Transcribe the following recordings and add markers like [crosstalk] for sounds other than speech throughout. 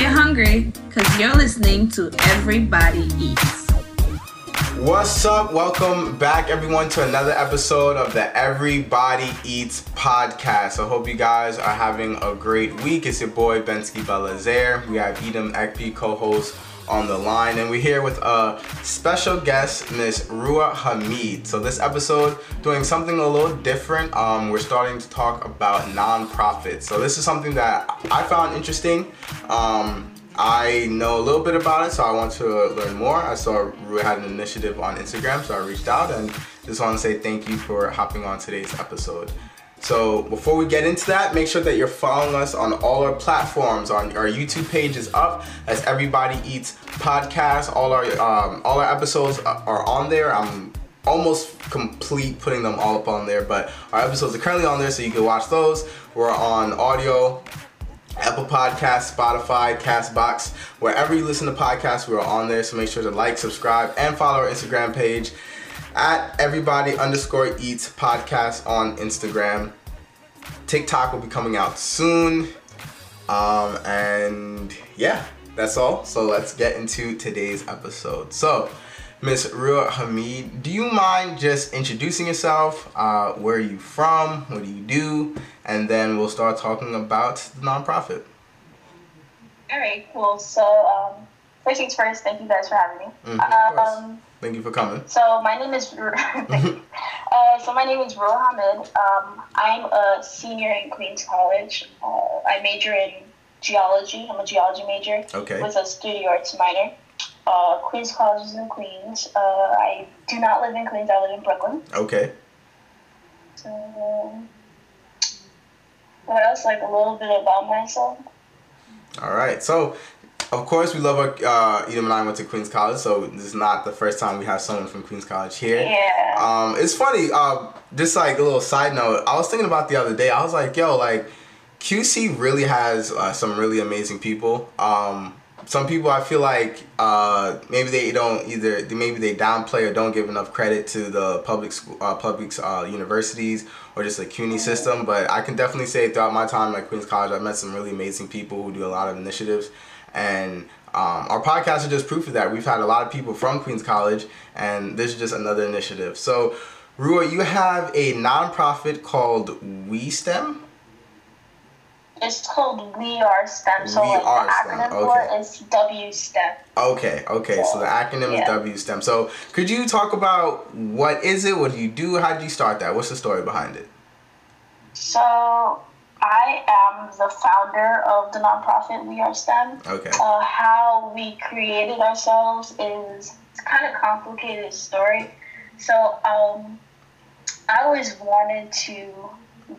you're hungry, because you're listening to Everybody Eats. What's up? Welcome back, everyone, to another episode of the Everybody Eats podcast. I hope you guys are having a great week. It's your boy Bensky Belazaire. We have Edom Ekpi, co-host on the line, and we're here with a special guest, Miss Rua Hamid. So this episode, doing something a little different. Um, we're starting to talk about nonprofits. So this is something that I found interesting. Um, I know a little bit about it, so I want to learn more. I saw Rua had an initiative on Instagram, so I reached out and just want to say thank you for hopping on today's episode. So before we get into that, make sure that you're following us on all our platforms. On our YouTube page is up. as Everybody Eats Podcast. All our um, all our episodes are on there. I'm almost complete putting them all up on there, but our episodes are currently on there, so you can watch those. We're on audio. Apple Podcasts, Spotify, Castbox, wherever you listen to podcasts, we're on there. So make sure to like, subscribe, and follow our Instagram page at everybody underscore eats podcast on Instagram. TikTok will be coming out soon. Um, and yeah, that's all. So let's get into today's episode. So, Miss Rua Hamid, do you mind just introducing yourself? Uh, where are you from? What do you do? And then we'll start talking about the nonprofit. All right, cool. So, um, first things first, thank you guys for having me. Mm, um, thank you for coming. So, my name is [laughs] uh, so my name is Rua Hamid. Um, I'm a senior in Queens College. Uh, I major in geology. I'm a geology major Okay. with a studio arts minor. Uh, Queens College is in Queens. Uh, I do not live in Queens. I live in Brooklyn. Okay. So, what else? Like a little bit about myself. All right. So, of course, we love our. Uh, Edom and I went to Queens College, so this is not the first time we have someone from Queens College here. Yeah. Um, it's funny. Uh, just like a little side note, I was thinking about the other day. I was like, yo, like QC really has uh, some really amazing people. Um, some people I feel like uh, maybe they don't either maybe they downplay or don't give enough credit to the public school, uh, public uh, universities or just the CUNY system. But I can definitely say throughout my time at Queens College, I've met some really amazing people who do a lot of initiatives, and um, our podcast is just proof of that. We've had a lot of people from Queens College, and this is just another initiative. So, Rua, you have a nonprofit called WeSTEM. It's called We Are STEM. So We like Are the STEM, acronym okay. for it is W STEM. Okay, okay. So the acronym is W STEM. So could you talk about what is it? What do you do? How did you start that? What's the story behind it? So I am the founder of the nonprofit We Are STEM. Okay. Uh, how we created ourselves is it's kind of complicated story. So um, I always wanted to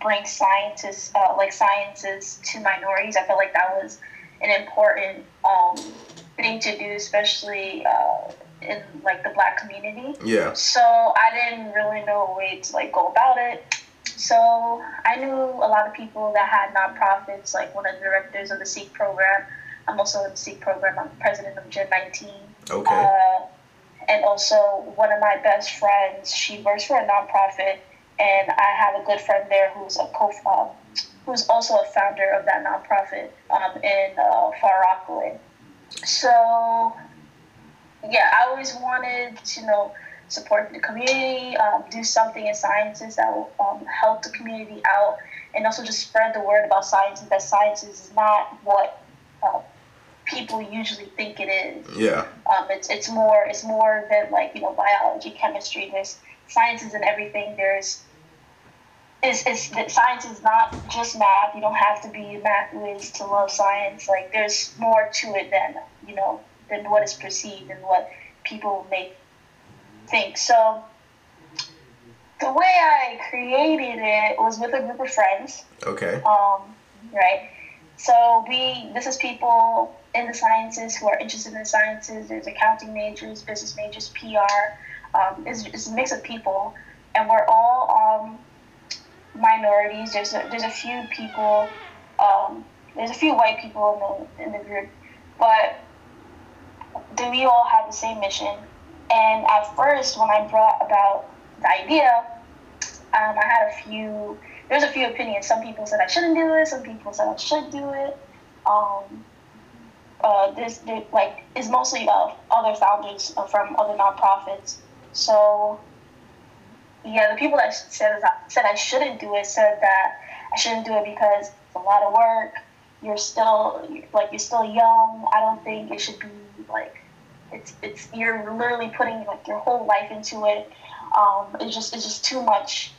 bring scientists, uh, like sciences, to minorities. I felt like that was an important um, thing to do, especially uh, in like the Black community. Yeah. So I didn't really know a way to like go about it. So I knew a lot of people that had nonprofits, like one of the directors of the SEEK program. I'm also in the SEEK program. I'm president of Gen 19. Okay. Uh, and also one of my best friends, she works for a nonprofit, and I have a good friend there who's a co um, who's also a founder of that nonprofit um, in uh, Far Rockaway. So yeah, I always wanted to you know support the community, um, do something in sciences that will um, help the community out, and also just spread the word about sciences. That sciences is not what uh, people usually think it is. Yeah. Um, it's it's more it's more than like you know biology, chemistry. There's sciences and everything. There's it's, it's that science is not just math. You don't have to be a math whiz to love science. Like there's more to it than you know than what is perceived and what people may think. So the way I created it was with a group of friends Okay. um, right? So we, this is people in the sciences who are interested in the sciences. There's accounting majors, business majors, PR. Um, it's, it's a mix of people, and we're all um, minorities. There's a, there's a few people. Um, there's a few white people in the in the group, but do we all have the same mission? And at first, when I brought about the idea, um, I had a few. There's a few opinions. Some people said I shouldn't do it. Some people said I should do it. Um, uh, this like is mostly of other founders from other nonprofits. So yeah, the people that said said I shouldn't do it said that I shouldn't do it because it's a lot of work. You're still like you're still young. I don't think it should be like it's it's you're literally putting like your whole life into it. Um, it's just it's just too much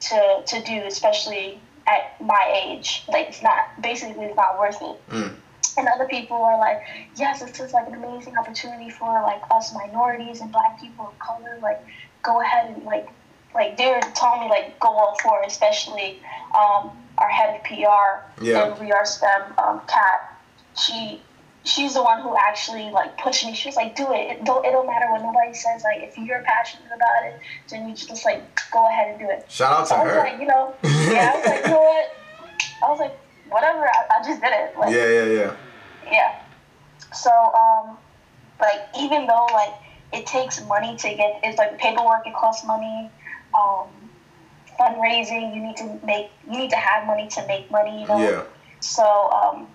to to do, especially at my age. Like it's not basically it's not worth it. Mm. And other people are like, yes, this is like an amazing opportunity for like us minorities and black people of color. Like, go ahead and like, like they're telling me like go all for it, especially um, our head of PR yeah. and We Are STEM, um, Kat. She she's the one who actually like pushed me. She was like, "Do it. It don't. It don't matter what nobody says. Like, if you're passionate about it, then you just like go ahead and do it." Shout out to her. I was her. Like, you know, [laughs] yeah. I was like, you know what? I was like, whatever. I, I just did it. Like, yeah, yeah, yeah. Yeah. So, um, like even though like it takes money to get, it's like paperwork. It costs money. Um, fundraising. You need to make. You need to have money to make money. You know. Yeah. So um,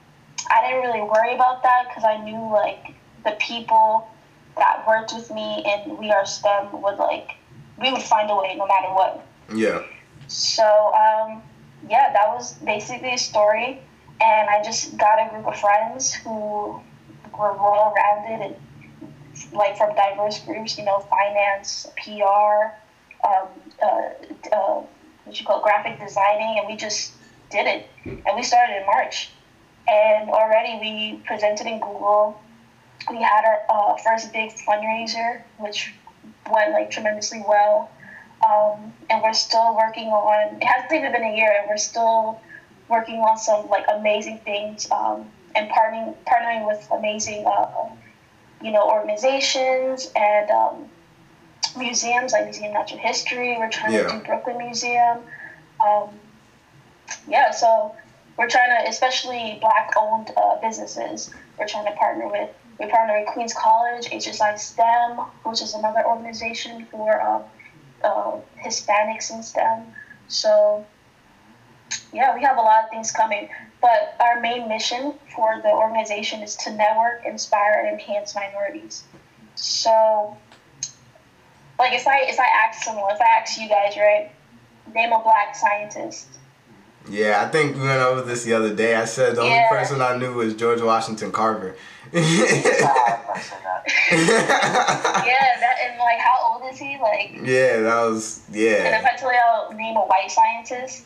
I didn't really worry about that because I knew like the people that worked with me and We Are STEM would like we would find a way no matter what. Yeah. So um, yeah, that was basically a story, and I just got a group of friends who were well rounded and like from diverse groups, you know, finance, PR, um, uh, uh, what you call it, graphic designing, and we just did it, and we started in March and already we presented in Google. We had our uh, first big fundraiser, which went like tremendously well. Um, and we're still working on. It hasn't even been a year, and we're still working on some like amazing things um, and partnering partnering with amazing, uh, you know, organizations and um, museums like Museum of Natural History. We're trying yeah. to do Brooklyn Museum. Um, yeah, so we're trying to, especially black owned uh, businesses, we're trying to partner with. We partner with Queens College, HSI STEM, which is another organization for um, uh, Hispanics in STEM. So, yeah, we have a lot of things coming. But our main mission for the organization is to network, inspire, and enhance minorities. So, like if I if I ask someone, if I ask you guys, right, name a black scientist, yeah, I think we went over this the other day. I said the yeah. only person I knew was George Washington Carver. [laughs] yeah, that and like how old is he? Like Yeah, that was yeah. And if I tell you I'll name a white scientist.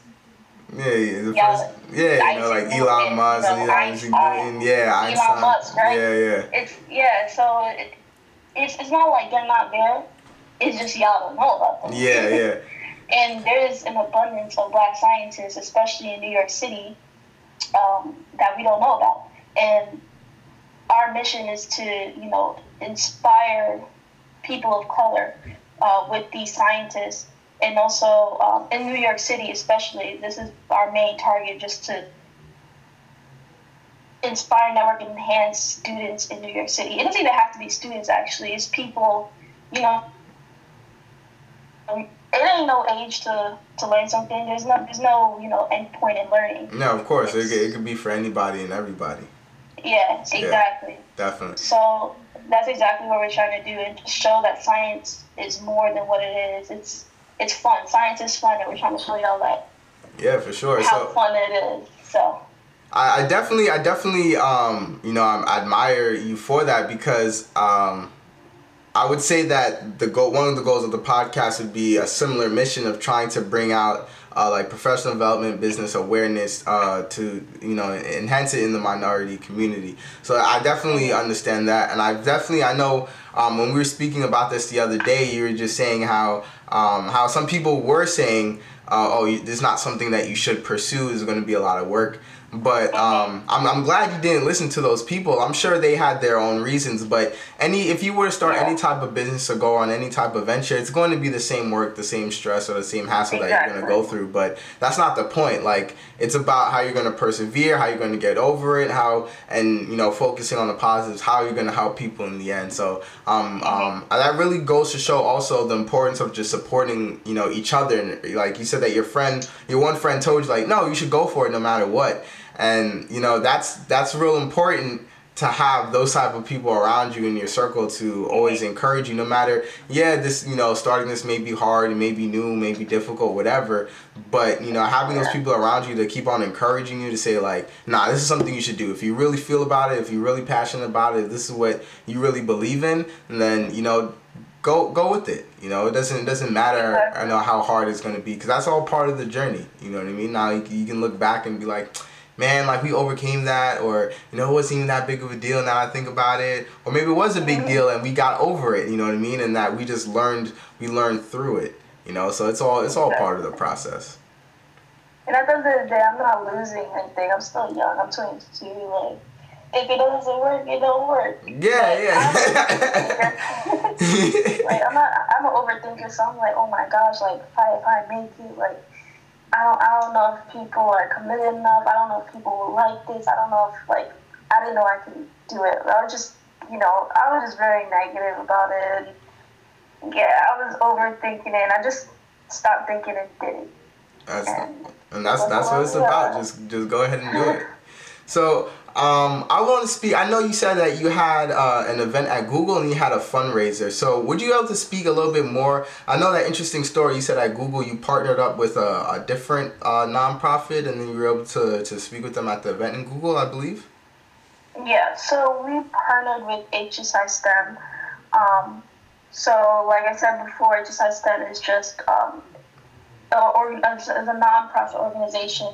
Yeah, yeah, the yeah, first, yeah, you know, like Elon Musk, and Isaac Newton, yeah, Einstein, Elon Musk, right? Yeah, yeah. It's yeah, so it, it's it's not like they're not there. It's just y'all don't know about them. Yeah, yeah. [laughs] And there's an abundance of black scientists, especially in New York City, um, that we don't know about. And our mission is to, you know, inspire people of color uh, with these scientists. And also um, in New York City, especially, this is our main target just to inspire, network, and enhance students in New York City. It doesn't even have to be students, actually, it's people, you know, it ain't no age to to learn something. There's no there's no you know end point in learning. No, of course it, it could be for anybody and everybody. Yeah, exactly. Yeah, definitely. So that's exactly what we're trying to do and show that science is more than what it is. It's it's fun. Science is fun, and we're trying to show y'all that. Yeah, for sure. How so, fun it is. So. I, I definitely, I definitely, um, you know, I admire you for that because, um, I would say that the goal, one of the goals of the podcast would be a similar mission of trying to bring out uh, like professional development, business awareness uh, to you know enhance it in the minority community. So I definitely understand that, and I definitely I know um, when we were speaking about this the other day, you were just saying how um, how some people were saying, uh, oh, this is not something that you should pursue. It's going to be a lot of work. But um, I'm, I'm glad you didn't listen to those people. I'm sure they had their own reasons. But any if you were to start yeah. any type of business or go on any type of venture, it's going to be the same work, the same stress, or the same hassle exactly. that you're going to go through. But that's not the point. Like it's about how you're going to persevere, how you're going to get over it, how and you know focusing on the positives, how you're going to help people in the end. So um, um, that really goes to show also the importance of just supporting you know each other. And like you said that your friend, your one friend told you like, no, you should go for it no matter what and you know that's that's real important to have those type of people around you in your circle to always encourage you no matter yeah this you know starting this may be hard it may be new may be difficult whatever. But you know having those people around you to keep on encouraging you to say like nah this is something you should do. If you really feel about it if you're really passionate about it this is what you really believe in and then you know go go with it. You know it doesn't it doesn't matter i know how hard it's going to be because that's all part of the journey. You know what i mean? Now you, you can look back and be like man, like we overcame that, or you know, it wasn't even that big of a deal. Now I think about it, or maybe it was a big deal and we got over it. You know what I mean? And that we just learned, we learned through it. You know, so it's all it's all part of the process. And at the end of the day, I'm not losing anything. I'm still young. I'm 22. Like, if it doesn't work, it don't work. Yeah, yeah. I'm, [laughs] [laughs] like I'm not. I'm an overthinker, so I'm like, oh my gosh, like if I if I make it, like I don't, I don't know if people are committed enough. I don't know if people will like this. I don't know if like I didn't know I could do it. I was just, you know, I was just very negative about it. Yeah, I was overthinking it. and I just stopped thinking and did it. That's and, and that's that's what it's about. Just just go ahead and do it. So um, I want to speak. I know you said that you had uh, an event at Google and you had a fundraiser. So would you be able to speak a little bit more? I know that interesting story. You said at Google you partnered up with a, a different uh, nonprofit and then you were able to, to speak with them at the event in Google, I believe. Yeah. So we partnered with HSI STEM. Um, so like I said before, HSI STEM is just um, a, a, a nonprofit organization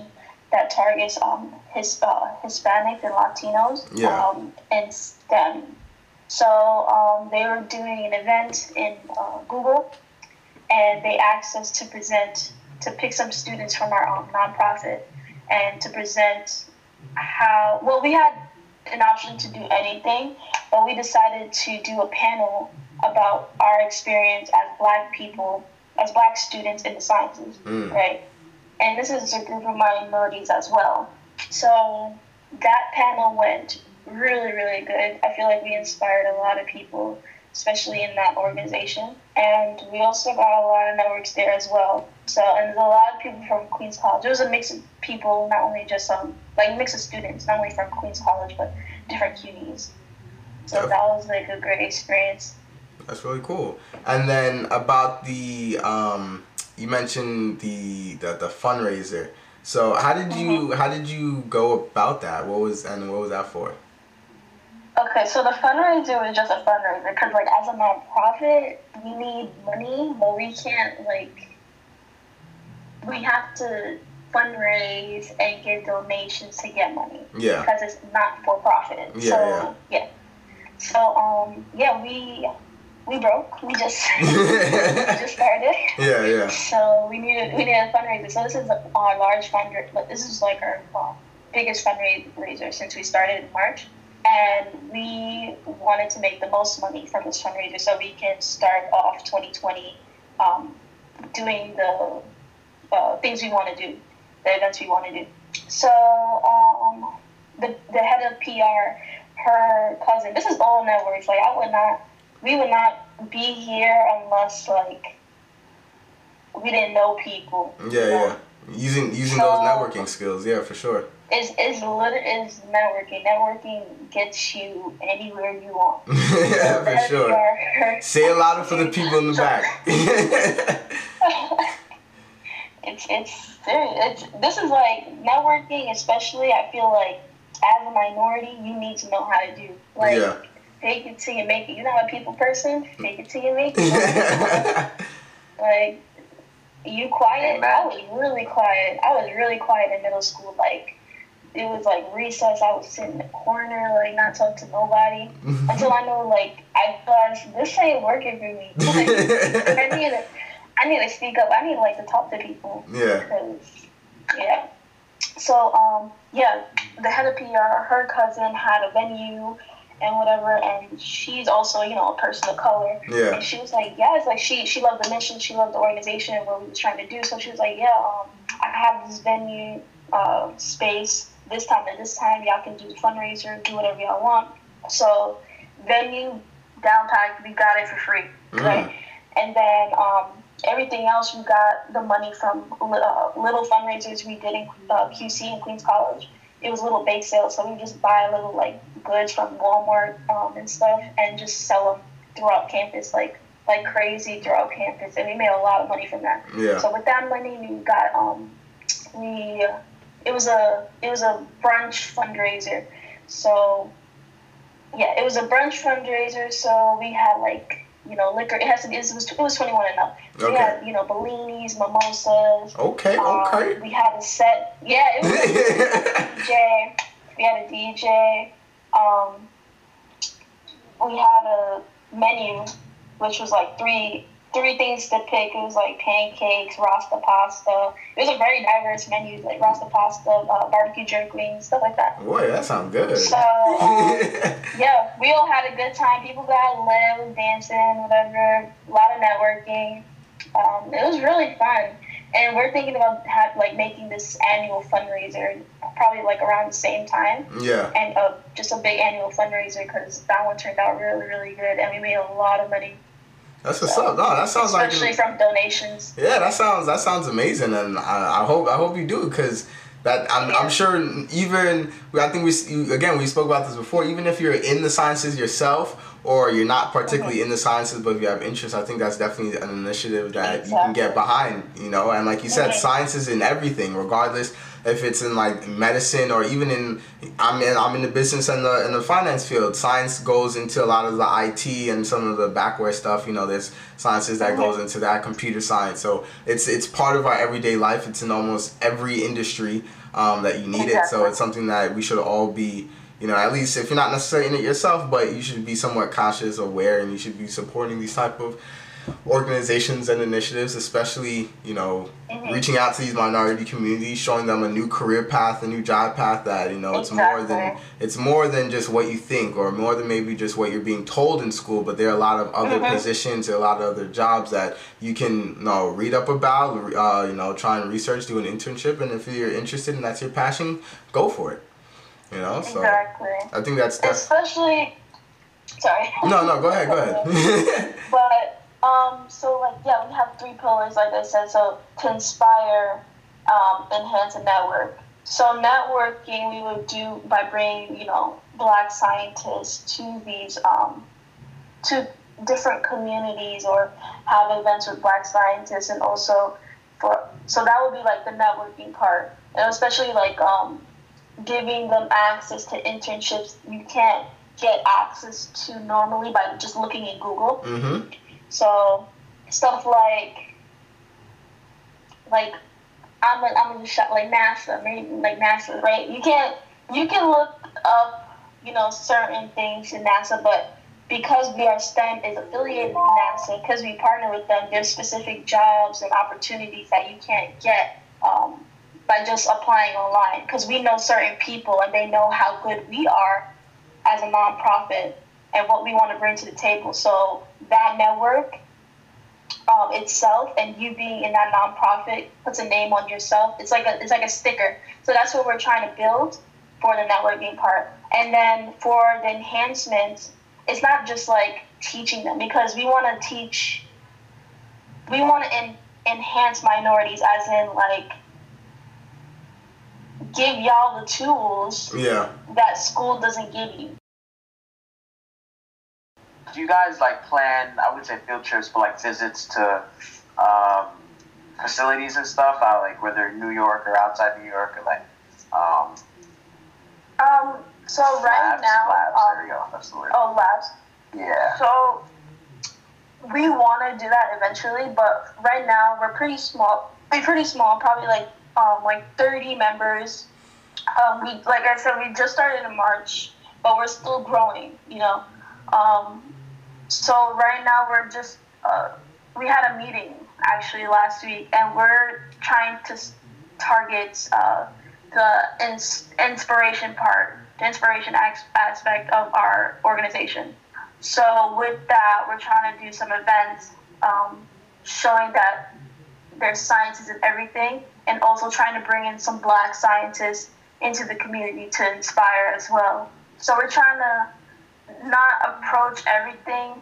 that targets um, his uh, Hispanic and Latinos yeah. um, and STEM. So um, they were doing an event in uh, Google, and they asked us to present to pick some students from our um, nonprofit and to present how well we had an option to do anything, but we decided to do a panel about our experience as Black people, as Black students in the sciences, mm. right? and this is a group of minorities as well. So that panel went really, really good. I feel like we inspired a lot of people, especially in that organization. And we also got a lot of networks there as well. So, and there's a lot of people from Queens College. It was a mix of people, not only just um, like a mix of students, not only from Queens College, but different CUNYs. So yep. that was like a great experience. That's really cool. And then about the um, you mentioned the, the the fundraiser. So how did you mm-hmm. how did you go about that? What was and what was that for? Okay, so the fundraiser was just a fundraiser because like as a nonprofit, we need money, but we can't like we have to fundraise and get donations to get money. Yeah. Because it's not for profit. Yeah, so yeah. yeah. So um yeah, we we broke. We just [laughs] we just started. [laughs] Yeah, yeah. So we needed we needed a fundraiser. So this is a large fundraiser, but this is like our well, biggest fundraiser since we started in March. And we wanted to make the most money from this fundraiser so we can start off 2020 um, doing the uh, things we want to do, the events we want to do. So um, the, the head of PR, her cousin, this is all networks. Like I would not we would not be here unless like we didn't know people. Yeah, you know? yeah. Using using so, those networking skills, yeah, for sure. It's it's lit is networking. Networking gets you anywhere you want. [laughs] yeah, for sure. Are, [laughs] Say it louder for the people in the back. [laughs] it's it's it's this is like networking, especially. I feel like as a minority, you need to know how to do. Like, yeah fake it till you make it. You know, a people person, fake it till you make it. [laughs] like, you quiet. I was really quiet. I was really quiet in middle school. Like, it was like recess. I would sit in the corner, like not talk to nobody [laughs] until I know, like, I thought this ain't working for me. [laughs] Like, I need to, I need to speak up. I need like to talk to people. Yeah. Because, yeah. So, um, yeah, the head of PR, her cousin had a venue and whatever. And she's also, you know, a person of color. Yeah. And she was like, yeah, it's like she she loved the mission, she loved the organization and what we was trying to do. So she was like, yeah, um, I have this venue uh, space this time and this time. Y'all can do the fundraiser, do whatever y'all want. So venue downtown, we got it for free, mm. right? And then um, everything else, we got the money from uh, little fundraisers we did in uh, QC in Queens College. It was little bake sales, so we just buy a little like goods from Walmart um, and stuff and just sell them throughout campus, like like crazy throughout campus, and we made a lot of money from that. Yeah. So with that money, we got um, we it was a it was a brunch fundraiser. So yeah, it was a brunch fundraiser. So we had like you know liquor. It has to be. It was it was twenty one and up. So We Okay. had you know bellinis, mimosas. Okay, um, okay. we had a set. Yeah, it was. A [laughs] DJ. We had a DJ. Um, we had a menu, which was like three three things to pick. It was like pancakes, rasta pasta. It was a very diverse menu, like rasta pasta, uh, barbecue jerk wings, stuff like that. Boy, that sounds good. So um, [laughs] yeah, we all had a good time. People got was dancing, whatever. A lot of networking. Um, it was really fun, and we're thinking about have, like making this annual fundraiser, probably like around the same time, yeah. and uh, just a big annual fundraiser because that one turned out really, really good, and we made a lot of money, That's what's up. No, that sounds like especially from donations. Yeah, that sounds that sounds amazing, and I, I hope I hope you do because that I'm, I'm sure even I think we again we spoke about this before. Even if you're in the sciences yourself or you're not particularly in the sciences, but if you have interest, I think that's definitely an initiative that you can get behind. You know, and like you said, Mhm. science is in everything, regardless if it's in like medicine or even in I'm in I'm in the business and the in the finance field. Science goes into a lot of the IT and some of the backware stuff. You know, there's sciences that goes into that computer science. So it's it's part of our everyday life. It's in almost every industry um, that you need it. So it's something that we should all be. You know, at least if you're not necessarily in it yourself, but you should be somewhat conscious, aware, and you should be supporting these type of organizations and initiatives, especially you know Mhm. reaching out to these minority communities, showing them a new career path, a new job path that you know it's more than it's more than just what you think or more than maybe just what you're being told in school. But there are a lot of other Mhm. positions, a lot of other jobs that you can you know read up about, uh, you know, try and research, do an internship, and if you're interested and that's your passion, go for it. You know, so Exactly. I think that's that's. Especially, sorry. No, no, go ahead, go ahead. [laughs] But um, so like yeah, we have three pillars, like I said. So to inspire, um, enhance, and network. So networking we would do by bringing you know black scientists to these um, to different communities or have events with black scientists, and also for so that would be like the networking part, and especially like um, giving them access to internships you can't get access to normally by just looking in Google. mhm. So stuff like like I'm a, I'm a shot like NASA, maybe like NASA, right? You can't you can look up you know certain things in NASA, but because we are STEM is affiliated with NASA, because we partner with them, there's specific jobs and opportunities that you can't get um, by just applying online. Because we know certain people and they know how good we are as a nonprofit and what we want to bring to the table. So that network um, itself and you being in that nonprofit puts a name on yourself. It's like a it's like a sticker. So that's what we're trying to build for the networking part. And then for the enhancement, it's not just like teaching them because we want to teach. We want to en- enhance minorities, as in like give y'all the tools Yeah. that school doesn't give you. Do you guys like plan? I would say field trips, but like visits to um, facilities and stuff. Uh, like whether in New York or outside New York, or like um, Um. So right labs. now, labs. um, there you go. That's the word. oh labs. Yeah. So we want to do that eventually, but right now we're pretty small. We're pretty small, probably like um like thirty members. Um, we like I said, we just started in March, but we're still growing. You know. Um, so right now we're just uh, we had a meeting actually last week, and we're trying to target uh, the ins- inspiration part, the inspiration as- aspect of our organization. So with that, we're trying to do some events um, showing that there's sciences in everything, and also trying to bring in some Black scientists into the community to inspire as well. So we're trying to not approach everything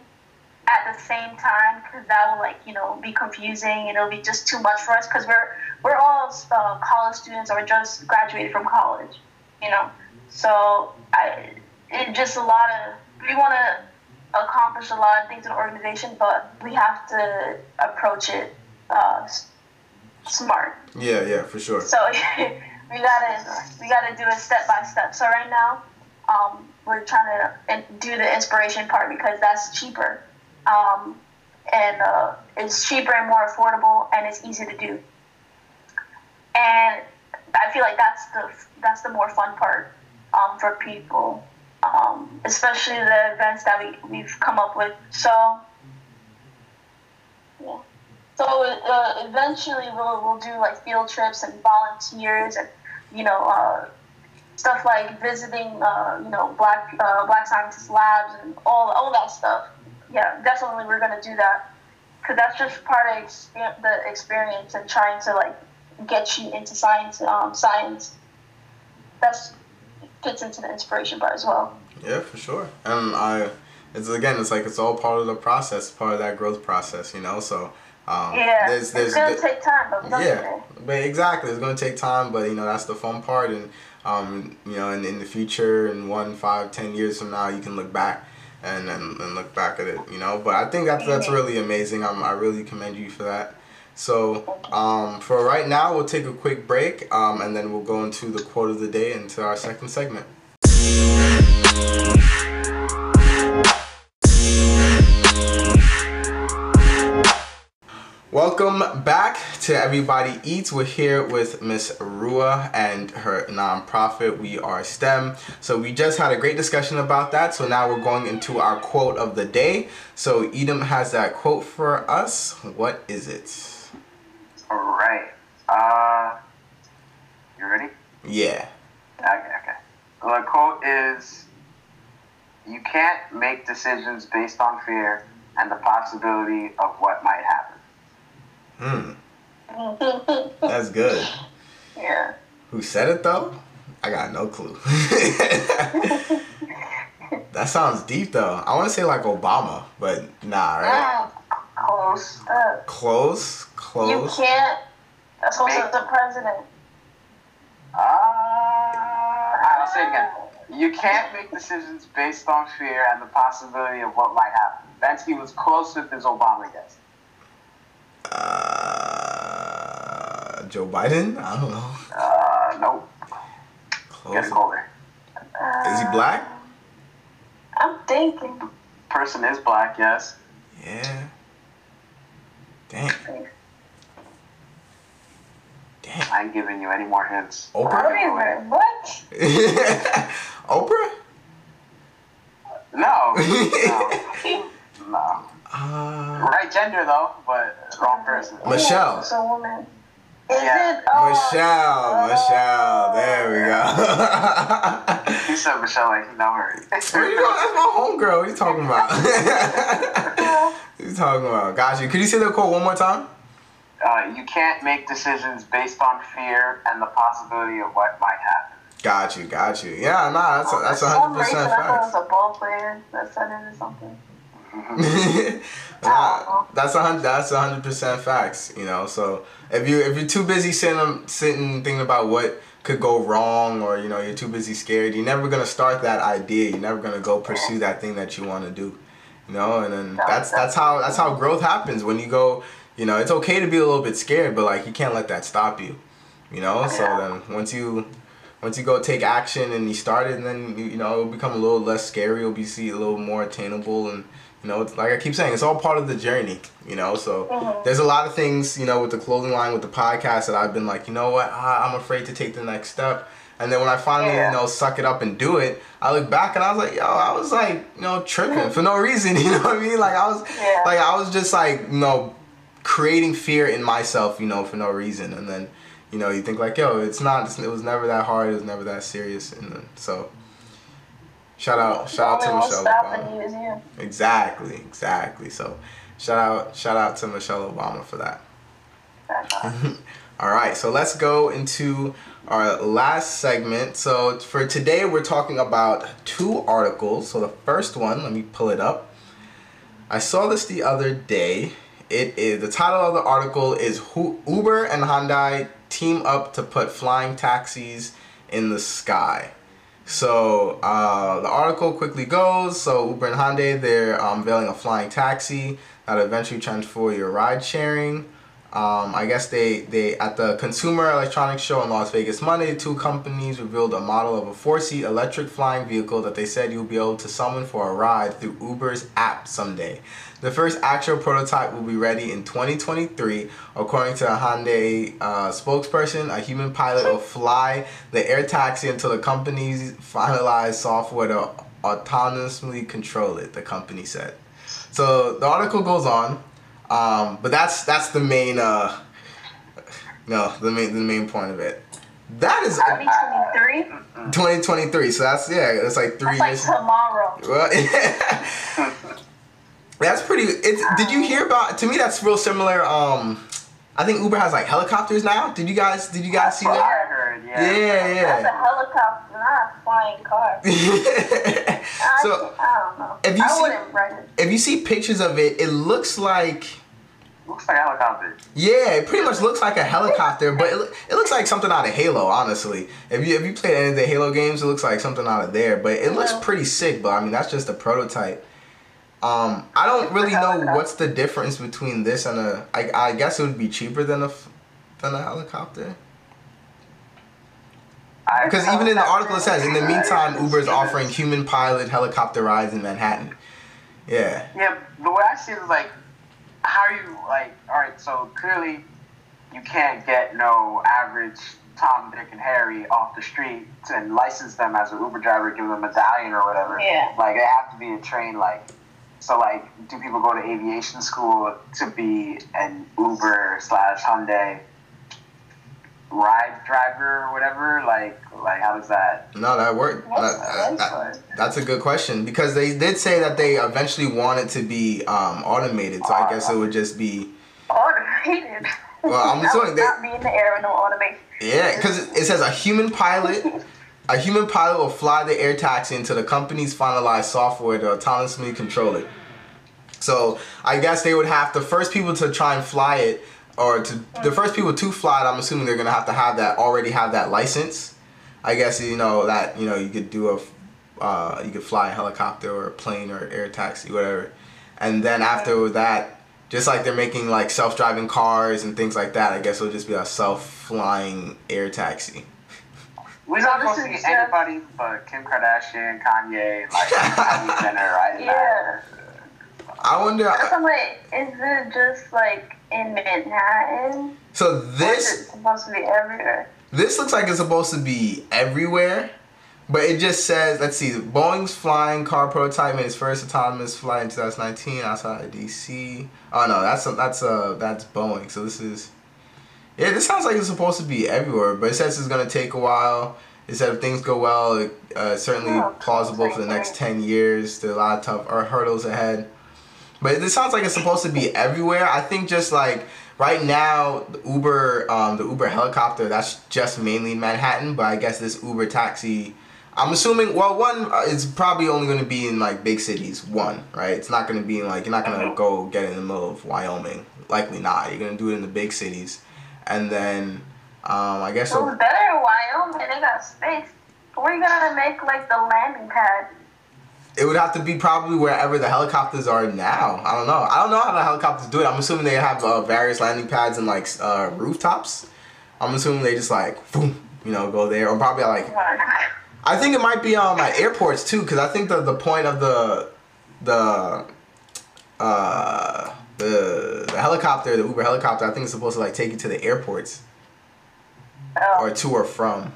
at the same time because that will like you know be confusing and it'll be just too much for us because we're we're all uh, college students or just graduated from college, you know. So I it's just a lot of we want to accomplish a lot of things in the organization, but we have to approach it uh, smart. Yeah, yeah, for sure. So [laughs] we gotta we gotta do it step by step. So right now, um, we're trying to do the inspiration part because that's cheaper, um, and uh, it's cheaper and more affordable, and it's easy to do. And I feel like that's the that's the more fun part um, for people, um, especially the events that we we've come up with. So yeah. So uh, eventually we'll we'll do like field trips and volunteers and you know uh, stuff like visiting uh, you know black uh, black scientist labs and all all that stuff. Yeah, definitely we're gonna do that because that's just part of exper- the experience and trying to like get you into science. Um, science. That's fits into the inspiration part as well. Yeah, for sure. And I, it's again, it's like it's all part of the process, part of that growth process, you know. So. Um, yeah, there's, there's, it's gonna take time, but yeah, but exactly, it's gonna take time, but you know that's the fun part, and um, you know, in, in the future, in one, five, ten years from now, you can look back and, and, and look back at it, you know. But I think that's that's really amazing. I'm, I really commend you for that. So um, for right now, we'll take a quick break, um, and then we'll go into the quote of the day into our second segment. Welcome back to Everybody Eats. We're here with Miss Rua and her nonprofit, We Are STEM. So we just had a great discussion about that. So now we're going into our quote of the day. So Edom has that quote for us. What is it? All right. Uh, you ready? Yeah. Okay, okay. The quote is, you can't make decisions based on fear and the possibility of what might happen. Hmm. That's good. Yeah. Who said it though? I got no clue. [laughs] that sounds deep though. I want to say like Obama, but nah, right? Mm, close. Uh, close. Close. You can't. That's also the president. Uh, I'll say it again. You can't make decisions based on fear and the possibility of what might happen. Bensky was close with his Obama guess. Uh, Joe Biden? I don't know. Uh, nope. Close. Get it colder. Is he black? I'm thinking. Person is black, yes. Yeah. Dang. Damn. I ain't giving you any more hints. Oprah? What? [laughs] Oprah? No. no. [laughs] no. Uh, right gender though, but wrong person. Michelle. It's a woman. Yeah. it? Oh, Michelle, oh. Michelle. There we go. [laughs] He said Michelle like he know her. Well, you know, that's my homegirl. What are you talking about? [laughs] what are you talking about? Got you. Could you say that quote one more time? Uh, you can't make decisions based on fear and the possibility of what might happen. Got you, got you. Yeah, nah, that's a, that's a For some hundred percent I thought it was a ball player that said it or something. Mm-hmm. [laughs] Nah, that's a hundred. That's a hundred percent facts. You know, so if you if you're too busy sitting um, sitting thinking about what could go wrong, or you know you're too busy scared, you're never gonna start that idea. You're never gonna go pursue that thing that you want to do. You know, and then that's that's how that's how growth happens. When you go, you know, it's okay to be a little bit scared, but like you can't let that stop you. You know, so then once you once you go take action and you start it, and then you, you know it'll become a little less scary. It'll be see a little more attainable, and you know, it's, like I keep saying, it's all part of the journey. You know, so Mhm. there's a lot of things you know with the clothing line, with the podcast that I've been like, you know what, ah, I'm afraid to take the next step. And then when I finally, Yeah. you know, suck it up and do it, I look back and I was like, yo, I was like, you know, tripping [laughs] for no reason. [laughs] You know what I mean? Like I was, Yeah. like I was just like, you know, creating fear in myself, you know, for no reason. And then, you know, you think like, yo, it's not, it was never that hard. It was never that serious. And then, so, shout out, shout out to Michelle Obama. and he was you. Exactly, exactly. So, shout out, shout out to Michelle Obama for that. All. [laughs] All right, so let's go into our last segment. So for today, we're talking about two articles. So the first one, let me pull it up. I saw this the other day. It is the title of the article is Uber and Hyundai team up to put flying taxis in the sky. So uh, the article quickly goes. So Uber and Hyundai they're um, unveiling a flying taxi that eventually transform your ride sharing. Um, I guess they, they at the Consumer Electronics Show in Las Vegas Monday, two companies revealed a model of a four-seat electric flying vehicle that they said you'll be able to summon for a ride through Uber's app someday. The first actual prototype will be ready in 2023, according to a Hyundai uh, spokesperson. A human pilot will fly the air taxi until the company's finalized software to autonomously control it. The company said. So the article goes on. Um, but that's that's the main uh no the main the main point of it. That is 2023. 2023. So that's yeah, it's like three That's like years. tomorrow. Well, [laughs] that's pretty. It's, did you hear about? To me, that's real similar. Um, I think Uber has like helicopters now. Did you guys? Did you guys see That's what that? I heard. Yeah, Yeah. That's a helicopter, not a flying car. [laughs] I, so I don't know. Have you I rent if you see pictures of it, it looks like Looks like a helicopter. yeah, it pretty much looks like a helicopter, but it, it looks like something out of Halo. Honestly, if you if you played any of the Halo games, it looks like something out of there. But it looks pretty sick. But I mean, that's just a prototype. Um, I don't really know what's the difference between this and a. I, I guess it would be cheaper than a f- than a helicopter. Because even in the article it says, in the meantime, Uber is offering human pilot helicopter rides in Manhattan. Yeah. Yeah, the way I see it is like, how are you like? All right, so clearly, you can't get no average Tom, Dick, and Harry off the street and license them as an Uber driver, give them a medallion or whatever. Yeah. Like they have to be a trained like. So like, do people go to aviation school to be an Uber slash Hyundai ride driver or whatever? Like, like how does that? No, that worked. That- that? that- that's a good question because they did say that they eventually want it to be um, automated. So I guess it would just be Automated. Well, I'm [laughs] assuming they- not be in the air with no automation. yeah, because it says a human pilot. [laughs] A human pilot will fly the air taxi until the company's finalized software to autonomously control it. So I guess they would have the first people to try and fly it, or to the first people to fly it. I'm assuming they're gonna have to have that already have that license. I guess you know that you know you could do a, uh, you could fly a helicopter or a plane or air taxi, whatever. And then after that, just like they're making like self-driving cars and things like that, I guess it'll just be a self-flying air taxi. We're So not this supposed to is see just- anybody but Kim Kardashian, Kanye, like [laughs] Kylie Jenner, right? Yeah. I wonder. So wait, is it just like in Manhattan? So Or is this it supposed to be everywhere? This looks like it's supposed to be everywhere, but it just says, let's see, Boeing's flying car prototype made its first autonomous flight in 2019 outside of DC. Oh no, that's a, that's uh that's Boeing. So this is, yeah, this sounds like it's supposed to be everywhere, but it says it's gonna take a while. It said if things go well, it, uh, certainly Oh, plausible for the next 10 years. There are a lot of tough or hurdles ahead. But this sounds like it's supposed to be everywhere. I think just like right now, the Uber, um, the Uber helicopter, that's just mainly Manhattan. But I guess this Uber taxi, I'm assuming. Well, one, uh, it's probably only going to be in like big cities. One, right? It's not going to be in like you're not going to go get it in the middle of Wyoming. Likely not. You're going to do it in the big cities, and then um, I guess. It was better in Wyoming. They got space. Where are you gonna make like the landing pad? It would have to be probably wherever the helicopters are now. I don't know. I don't know how the helicopters do it. I'm assuming they have uh, various landing pads and like uh, rooftops. I'm assuming they just like, boom, you know, go there or probably like. [laughs] I think it might be um at airports too, because I think the the point of the the uh the the helicopter, the Uber helicopter, I think it's supposed to like take you to the airports Oh, or to or from.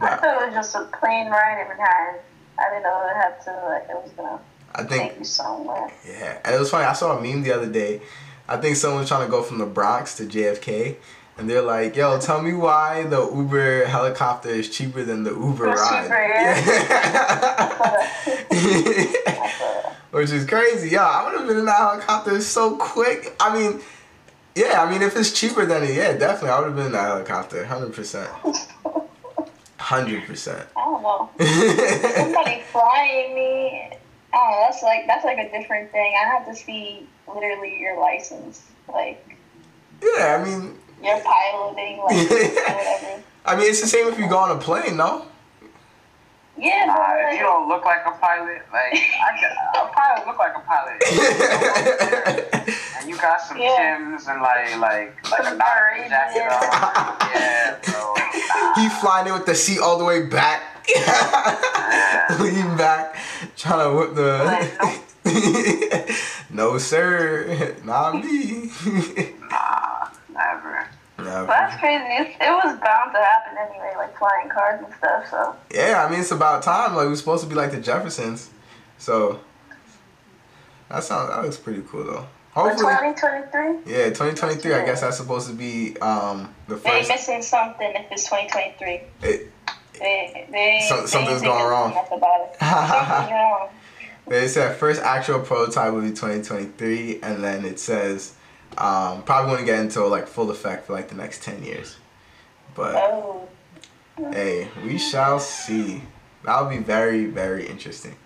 I thought it was just a plane ride in Manhattan. I didn't know it had to like it was gonna I think take you somewhere. Yeah, and it was funny. I saw a meme the other day. I think someone was trying to go from the Bronx to JFK, and they're like, "Yo, tell me why the Uber helicopter is cheaper than the Uber It's ride." cheaper, Yeah. [laughs] [laughs] [laughs] Which is crazy. Yeah, I would have been in that helicopter so quick. I mean, yeah, I mean, if it's cheaper than it, yeah, definitely, I would have been in that helicopter, hundred percent, hundred percent. I don't know. Somebody [laughs] flying me. Oh, that's like that's like a different thing. I have to see literally your license, like Yeah, I mean, your piloting, like or [laughs] whatever. I mean, it's the same if you go on a plane, no? Yeah, Nah, but if you don't look like a pilot, like I got, a pilot look like a pilot. and you got some Yeah. Tims and like like like a Some Nazi jacket on. Yeah, bro. Nah. [laughs] he flying in with the seat all the way back. Lean [laughs] back, trying to whip the. [laughs] no, sir, not me. Nah, never. Never. But that's crazy. It's, it was bound to happen anyway, like flying cars and stuff. So Yeah, I mean it's about time. Like we're supposed to be like the Jeffersons, so that sounds that looks pretty cool though. Hopefully, 2023, yeah, 2023. I guess that's supposed to be um the they first. missing something if it's 2023. It, They, they, Some- they something's ain't going wrong. enough about it. [laughs] Something's wrong. They said first actual prototype will be 2023, and then it says um, probably won't get into like full effect for like the next 10 years. But Oh, hey, we shall see. That'll be very very interesting.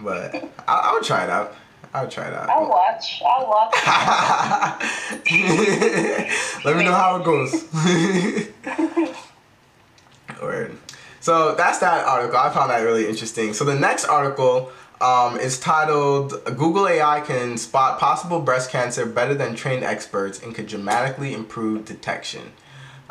But I, I would try it out. I would try it out. I'll watch. I'll watch. [laughs] Let me know how it goes. [laughs] Word. So that's that article. I found that really interesting. So the next article um, is titled Google AI can spot possible breast cancer better than trained experts and could dramatically improve detection.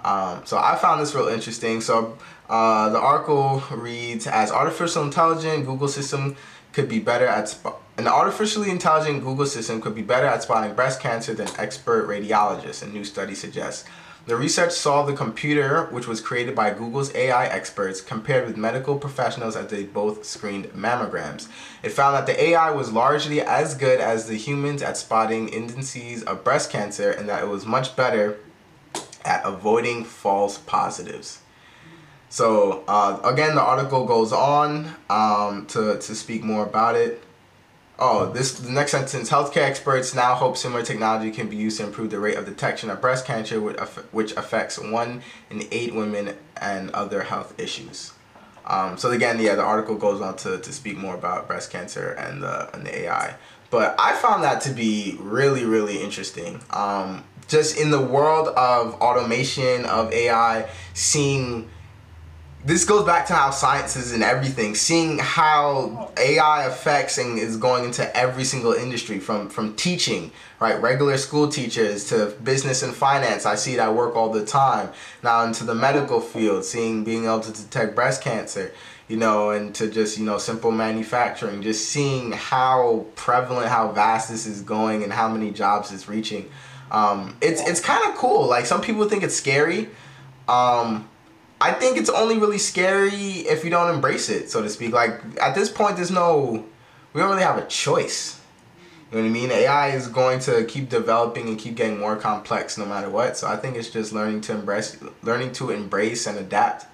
Um, so I found this real interesting. So uh, the article reads as artificial intelligent Google system could be better at an artificially intelligent Google system could be better at spotting breast cancer than expert radiologists. A new study suggests. The research saw the computer, which was created by Google's AI experts, compared with medical professionals as they both screened mammograms. It found that the AI was largely as good as the humans at spotting indices of breast cancer and that it was much better at avoiding false positives. So uh, again, the article goes on um, to, to speak more about it. Oh, this the next sentence. Healthcare experts now hope similar technology can be used to improve the rate of detection of breast cancer, which, affects one in eight women and other health issues. Um, so again, yeah, the article goes on to, to speak more about breast cancer and the and the AI. But I found that to be really really interesting. Um, just in the world of automation of AI, seeing this goes back to how science is in everything seeing how ai affects and is going into every single industry from from teaching right? Regular school teachers to business and finance. I see it at work all the time. Now into the medical field seeing being able to detect breast cancer you know and to just you know simple manufacturing just seeing how prevalent how vast this is going and how many jobs it's reaching. Um, it's it's kind of cool. Like some people think it's scary. Um, I think it's only really scary if you don't embrace it, so to speak. Like at this point, there's no, we don't really have a choice. You know what I mean? AI is going to keep developing and keep getting more complex no matter what. So I think it's just learning to embrace, learning to embrace and adapt.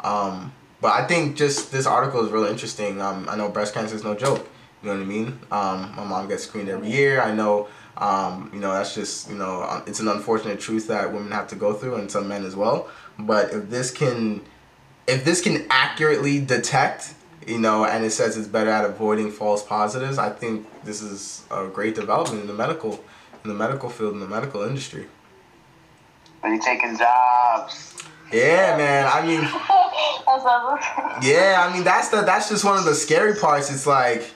Um, but I think just this article is really interesting. Um, I know breast cancer is no joke. You know what I mean? Um, my mom gets screened every year. I know, um, you know, that's just, you know, it's an unfortunate truth that women have to go through and some men as well. But if this can, if this can accurately detect, you know, and it says it's better at avoiding false positives, I think this is a great development in the medical, in the medical field, in the medical industry. But you taking jobs. Yeah, man. I mean, [laughs] Yeah, I mean that's the that's just one of the scary parts. It's like,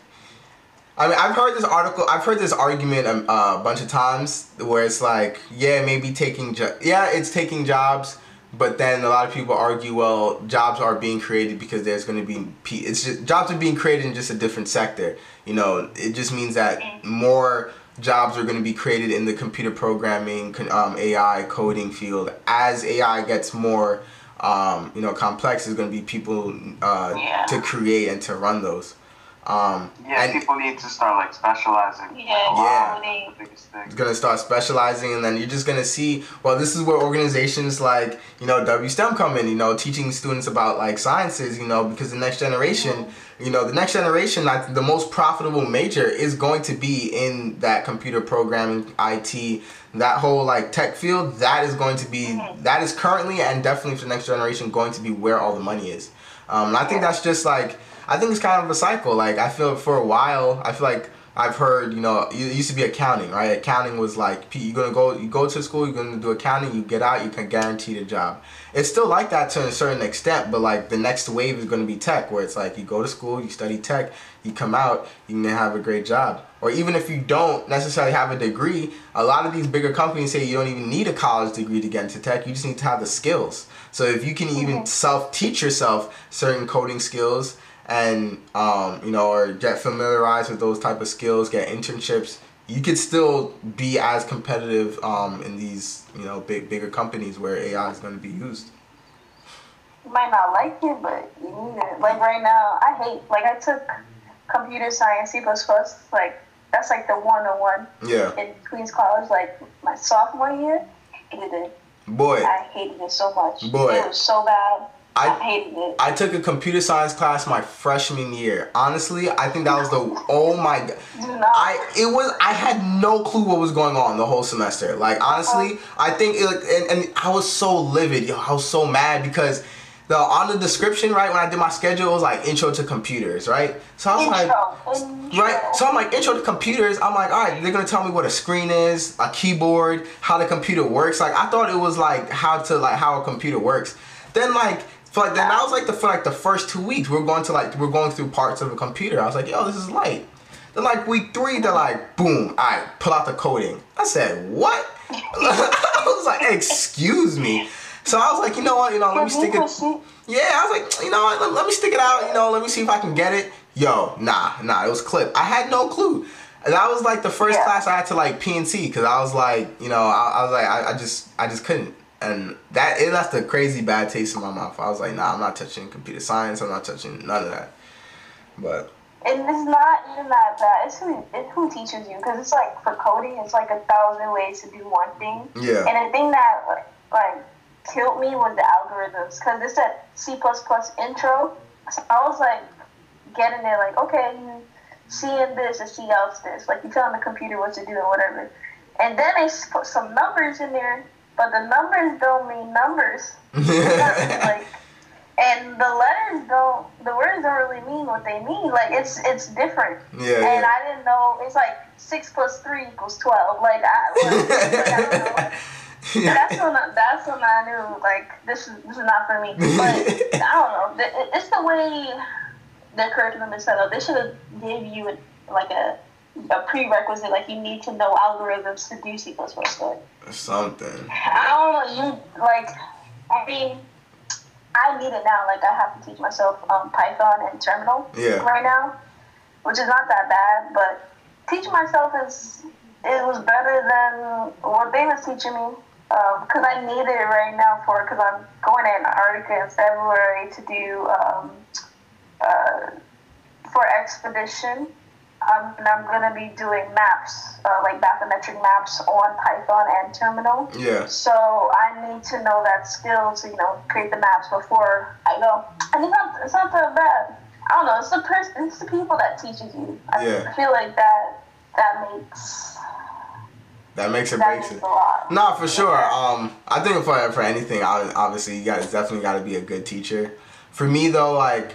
I mean, I've heard this article, I've heard this argument um, uh, a bunch of times where it's like, yeah, maybe taking, jo- yeah, it's taking jobs, but then a lot of people argue, well, jobs are being created because there's going to be, it's just jobs are being created in just a different sector. You know, it just means that more jobs are going to be created in the computer programming, um, AI, coding field as AI gets more um, you know, complex is going to be people uh, Yeah. to create and to run those. Um, Yeah, and people need to start like specializing. Yeah, Yeah. quality. The it's going to start specializing, and then you're just going to see. Well, this is where organizations like you know WSTEM come in. You know, teaching students about like sciences. You know, because the next generation, you know, the next generation, I think the most profitable major is going to be in that computer programming, IT, that whole like tech field. That is going to be that is currently and definitely for the next generation going to be where all the money is. Um, and I think that's just like I think it's kind of a cycle. Like I feel for a while, I feel like I've heard you know it used to be accounting, right? Accounting was like you're gonna go you go to school, you're gonna do accounting, you get out, you can guarantee a job. it's still like that to a certain extent, but like the next wave is going to be tech, where it's like you go to school, you study tech, you come out, you can have a great job. Or even if you don't necessarily have a degree, a lot of these bigger companies say you don't even need a college degree to get into tech. You just need to have the skills. So if you can even self teach yourself certain coding skills and um, you know or get familiarized with those type of skills, get internships, you could still be as competitive um, in these you know big bigger companies where AI is going to be used. You might not like it, but you need it. Like right now, I hate. Like I took computer science, C. Like that's like the one on one Yeah, in Queens College. Like my sophomore year, hated it. boy. I hated it so much. Boy. it was so bad. I, I- hated it. I took a computer science class my freshman year. Honestly, I think that was the oh my god. Not. I it was I had no clue what was going on the whole semester. Like honestly, uh-huh. I think it and, and I was so livid. Yo, I was so mad because the on the description right when I did my schedule it was like intro to computers, right? So I was like intro. Right, so I'm like intro to computers. I'm like, all right, they're gonna tell me what a screen is, a keyboard, how the computer works. Like I thought it was like how to like how a computer works. Then like for like then that was like the for like the first two weeks we're going to like we're going through parts of a computer. I was like, yo, this is light. Then like week three, they're like, boom, all right, pull out the coding. I said, what? [laughs] I was like, excuse me. So I was like, you know what, you know, let me stick it. Yeah, I was like, you know what, let, let me stick it out, you know, let me see if I can get it. Yo, nah, nah, it was clip. I had no clue. And that was like the first Yeah. class I had to like PNC because I was like, you know, I, I was like, I, I just, I just couldn't. And that it left a crazy bad taste in my mouth. I was like, nah, I'm not touching computer science. I'm not touching none of that. But And it's not even that bad. It's who it's who teaches you because it's like for coding, it's like a thousand ways to do one thing. Yeah. And the thing that like, like killed me was the algorithms because it said C plus plus intro. So I was like getting there, like okay, you in this and C else this. Like you telling the computer what to do and whatever. And then they put some numbers in there, but the numbers don't mean numbers. [laughs] like and the letters don't the words don't really mean what they mean like it's it's different Yeah, and yeah. i didn't know it's like six plus three equals 12 like i, like, I don't know. [laughs] that's when I, that's when i knew like this is this is not for me but i don't know it's the way the curriculum is set up they should have gave you like a a prerequisite like you need to know algorithms to do c++ code Something. I don't know. You like, I mean, I need it now. Like, I have to teach myself um, Python and Terminal Yeah. right now, which is not that bad. But teaching myself is it was better than what they was teaching me because I need it right now for because I'm going to Antarctica in February to do um, uh, for expedition. Um, and I'm gonna be doing maps, uh, like bathymetric maps on Python and Terminal. Yeah. So I need to know that skill to you know create the maps before I go. And it's not it's not that bad. I don't know. It's the person. It's the people that teaches you. I, Yeah. I feel like that that makes That makes it that makes it. a lot. No, for sure. Um, I think for for anything, obviously, you guys definitely got to be a good teacher. For me though, like,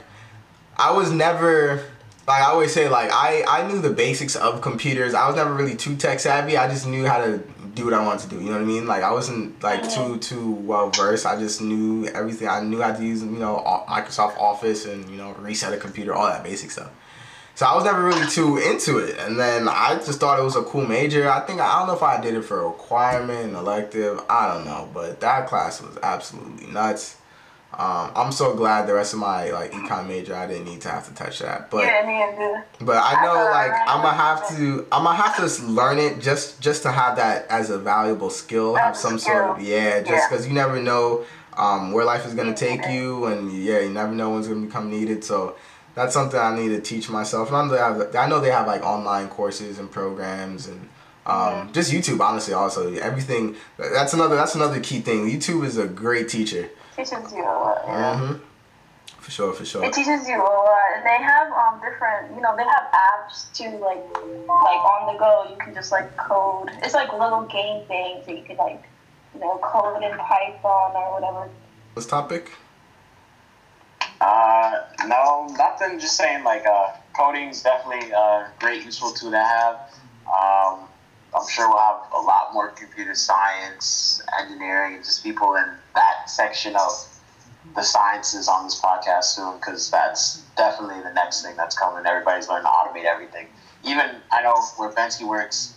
I was never like I always say, like I I knew the basics of computers. I was never really too tech savvy. I just knew how to do what I wanted to do. You know what I mean? Like I wasn't like too too well versed. I just knew everything. I knew how to use you know Microsoft Office and you know reset a computer, all that basic stuff. So I was never really too into it, and then I just thought it was a cool major. I think I don't know if I did it for a requirement, an elective. I don't know, but that class was absolutely nuts. Um, I'm so glad the rest of my like econ major I didn't need to have to touch that, but yeah, me and the but I know like I'm gonna have to I'm gonna have to learn it just just to have that as a valuable skill, have some sort of yeah, just because you never know um, where life is gonna take you, and yeah, you never know when's gonna become needed. So that's something I need to teach myself. And I know they have I know they have like online courses and programs and. Um, Just YouTube, honestly. Also, everything. That's another. That's another key thing. YouTube is a great teacher. Teaches you a lot. Yeah. hmm For sure. For sure. It teaches you a lot. And they have um different, you know, they have apps too, like like on the go. You can just like code. It's like little game things that you can like, you know, code in Python or whatever. This topic. Uh, no, nothing. Just saying, like, uh, coding's definitely a great useful tool to have. Um, I'm sure we'll have a lot more computer science, engineering, and just people in that section of the sciences on this podcast soon because that's definitely the next thing that's coming. Everybody's learning to automate everything. Even I know where Bensky works,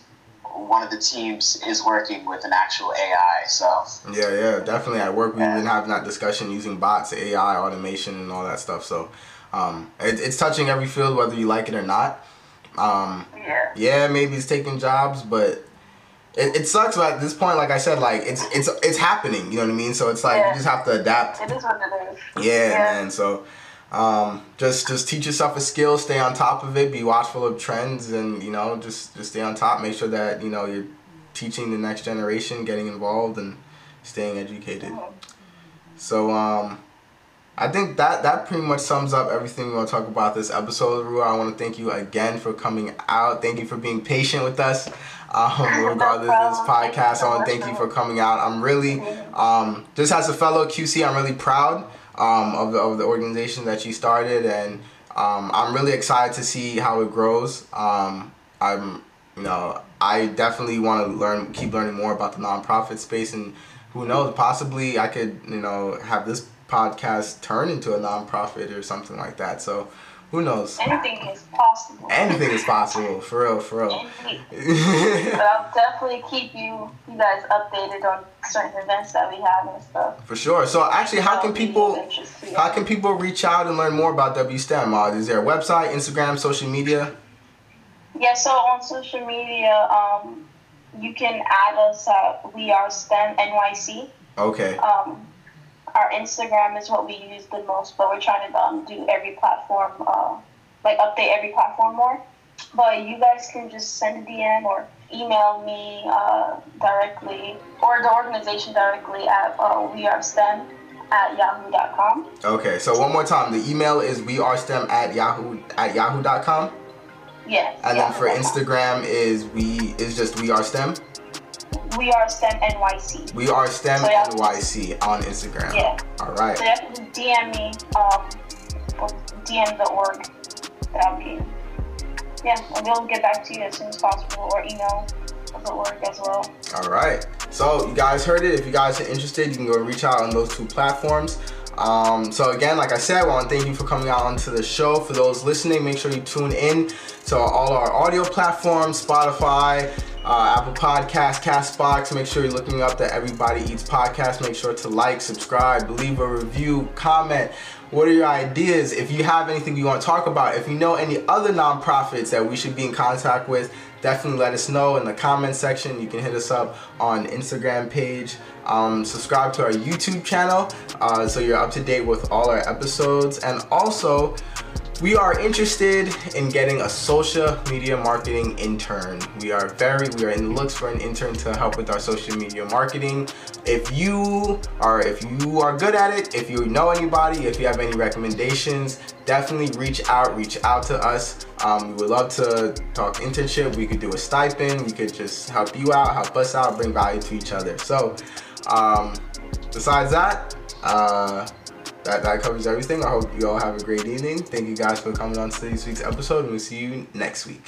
one of the teams is working with an actual AI. So Yeah, yeah, definitely. At work, we've been having that discussion using bots, AI, automation, and all that stuff. So, um, it, it's touching every field, whether you like it or not. Um, Yeah. yeah, maybe it's taking jobs, but it, it sucks. But at this point, like I said, like it's it's it's happening. You know what I mean? So it's like Yeah. you just have to adapt. It is what it is. Yeah, Yeah. man. So um, just just teach yourself a skill, stay on top of it, be watchful of trends, and you know just just stay on top. Make sure that you know you're teaching the next generation, getting involved, and staying educated. So um, I think that that pretty much sums up everything we want to talk about this episode. Rua, I want to thank you again for coming out. Thank you for being patient with us. Um, regardless of this podcast, so I want to thank you for coming out. I'm really, um, just as a fellow QC, I'm really proud um, of, the, of the organization that you started, and um, I'm really excited to see how it grows. Um, I'm, you know, I definitely want to learn, keep learning more about the nonprofit space, and who knows, possibly I could, you know, have this podcast turn into a nonprofit or something like that. So, who knows? Anything is possible. Anything is possible, for real, for real. But I'll definitely keep you you guys updated on certain events that we have and stuff. For sure. So actually, how can people of interest to you. how can people reach out and learn more about WSTEM? Uh, is there a website, Instagram, social media? Yeah, so on social media, um, you can add us at We Are STEM NYC. Okay. Um, our Instagram is what we use the most, but we're trying to um, do every platform, uh, like update every platform more. But you guys can just send a DM or email me uh, directly or the organization directly at uh, STEM at yahoo.com. Okay. So one more time, the email is we are STEM at yahoo at yahoo.com. Yes. And then for Instagram is we is just we are STEM. We are STEM NYC. We are STEM So. NYC on Instagram. Yeah. All right. So you have to DM me, um, or DM the org. that I'll be, yeah, and we'll get back to you as soon as possible, or email the org as well. All right. So you guys heard it. If you guys are interested, you can go reach out on those two platforms. Um, so again, like I said, I want to thank you for coming out onto the show. For those listening, make sure you tune in to all our audio platforms, Spotify, uh, Apple Podcasts, Castbox. Make sure you're looking up the Everybody Eats podcast. Make sure to like, subscribe, leave a review, comment. What are your ideas? If you have anything you want to talk about, if you know any other nonprofits that we should be in contact with, definitely let us know in the comment section. You can hit us up on Instagram page. Um, subscribe to our YouTube channel uh, so you're up to date with all our episodes. And also, we are interested in getting a social media marketing intern. We are very, we are in the looks for an intern to help with our social media marketing. If you are, if you are good at it, if you know anybody, if you have any recommendations, definitely reach out, reach out to us. Um, we would love to talk internship. We could do a stipend. We could just help you out, help us out, bring value to each other. So, um, besides that, uh, that, that covers everything. I hope you all have a great evening. Thank you guys for coming on to this week's episode, and we'll see you next week.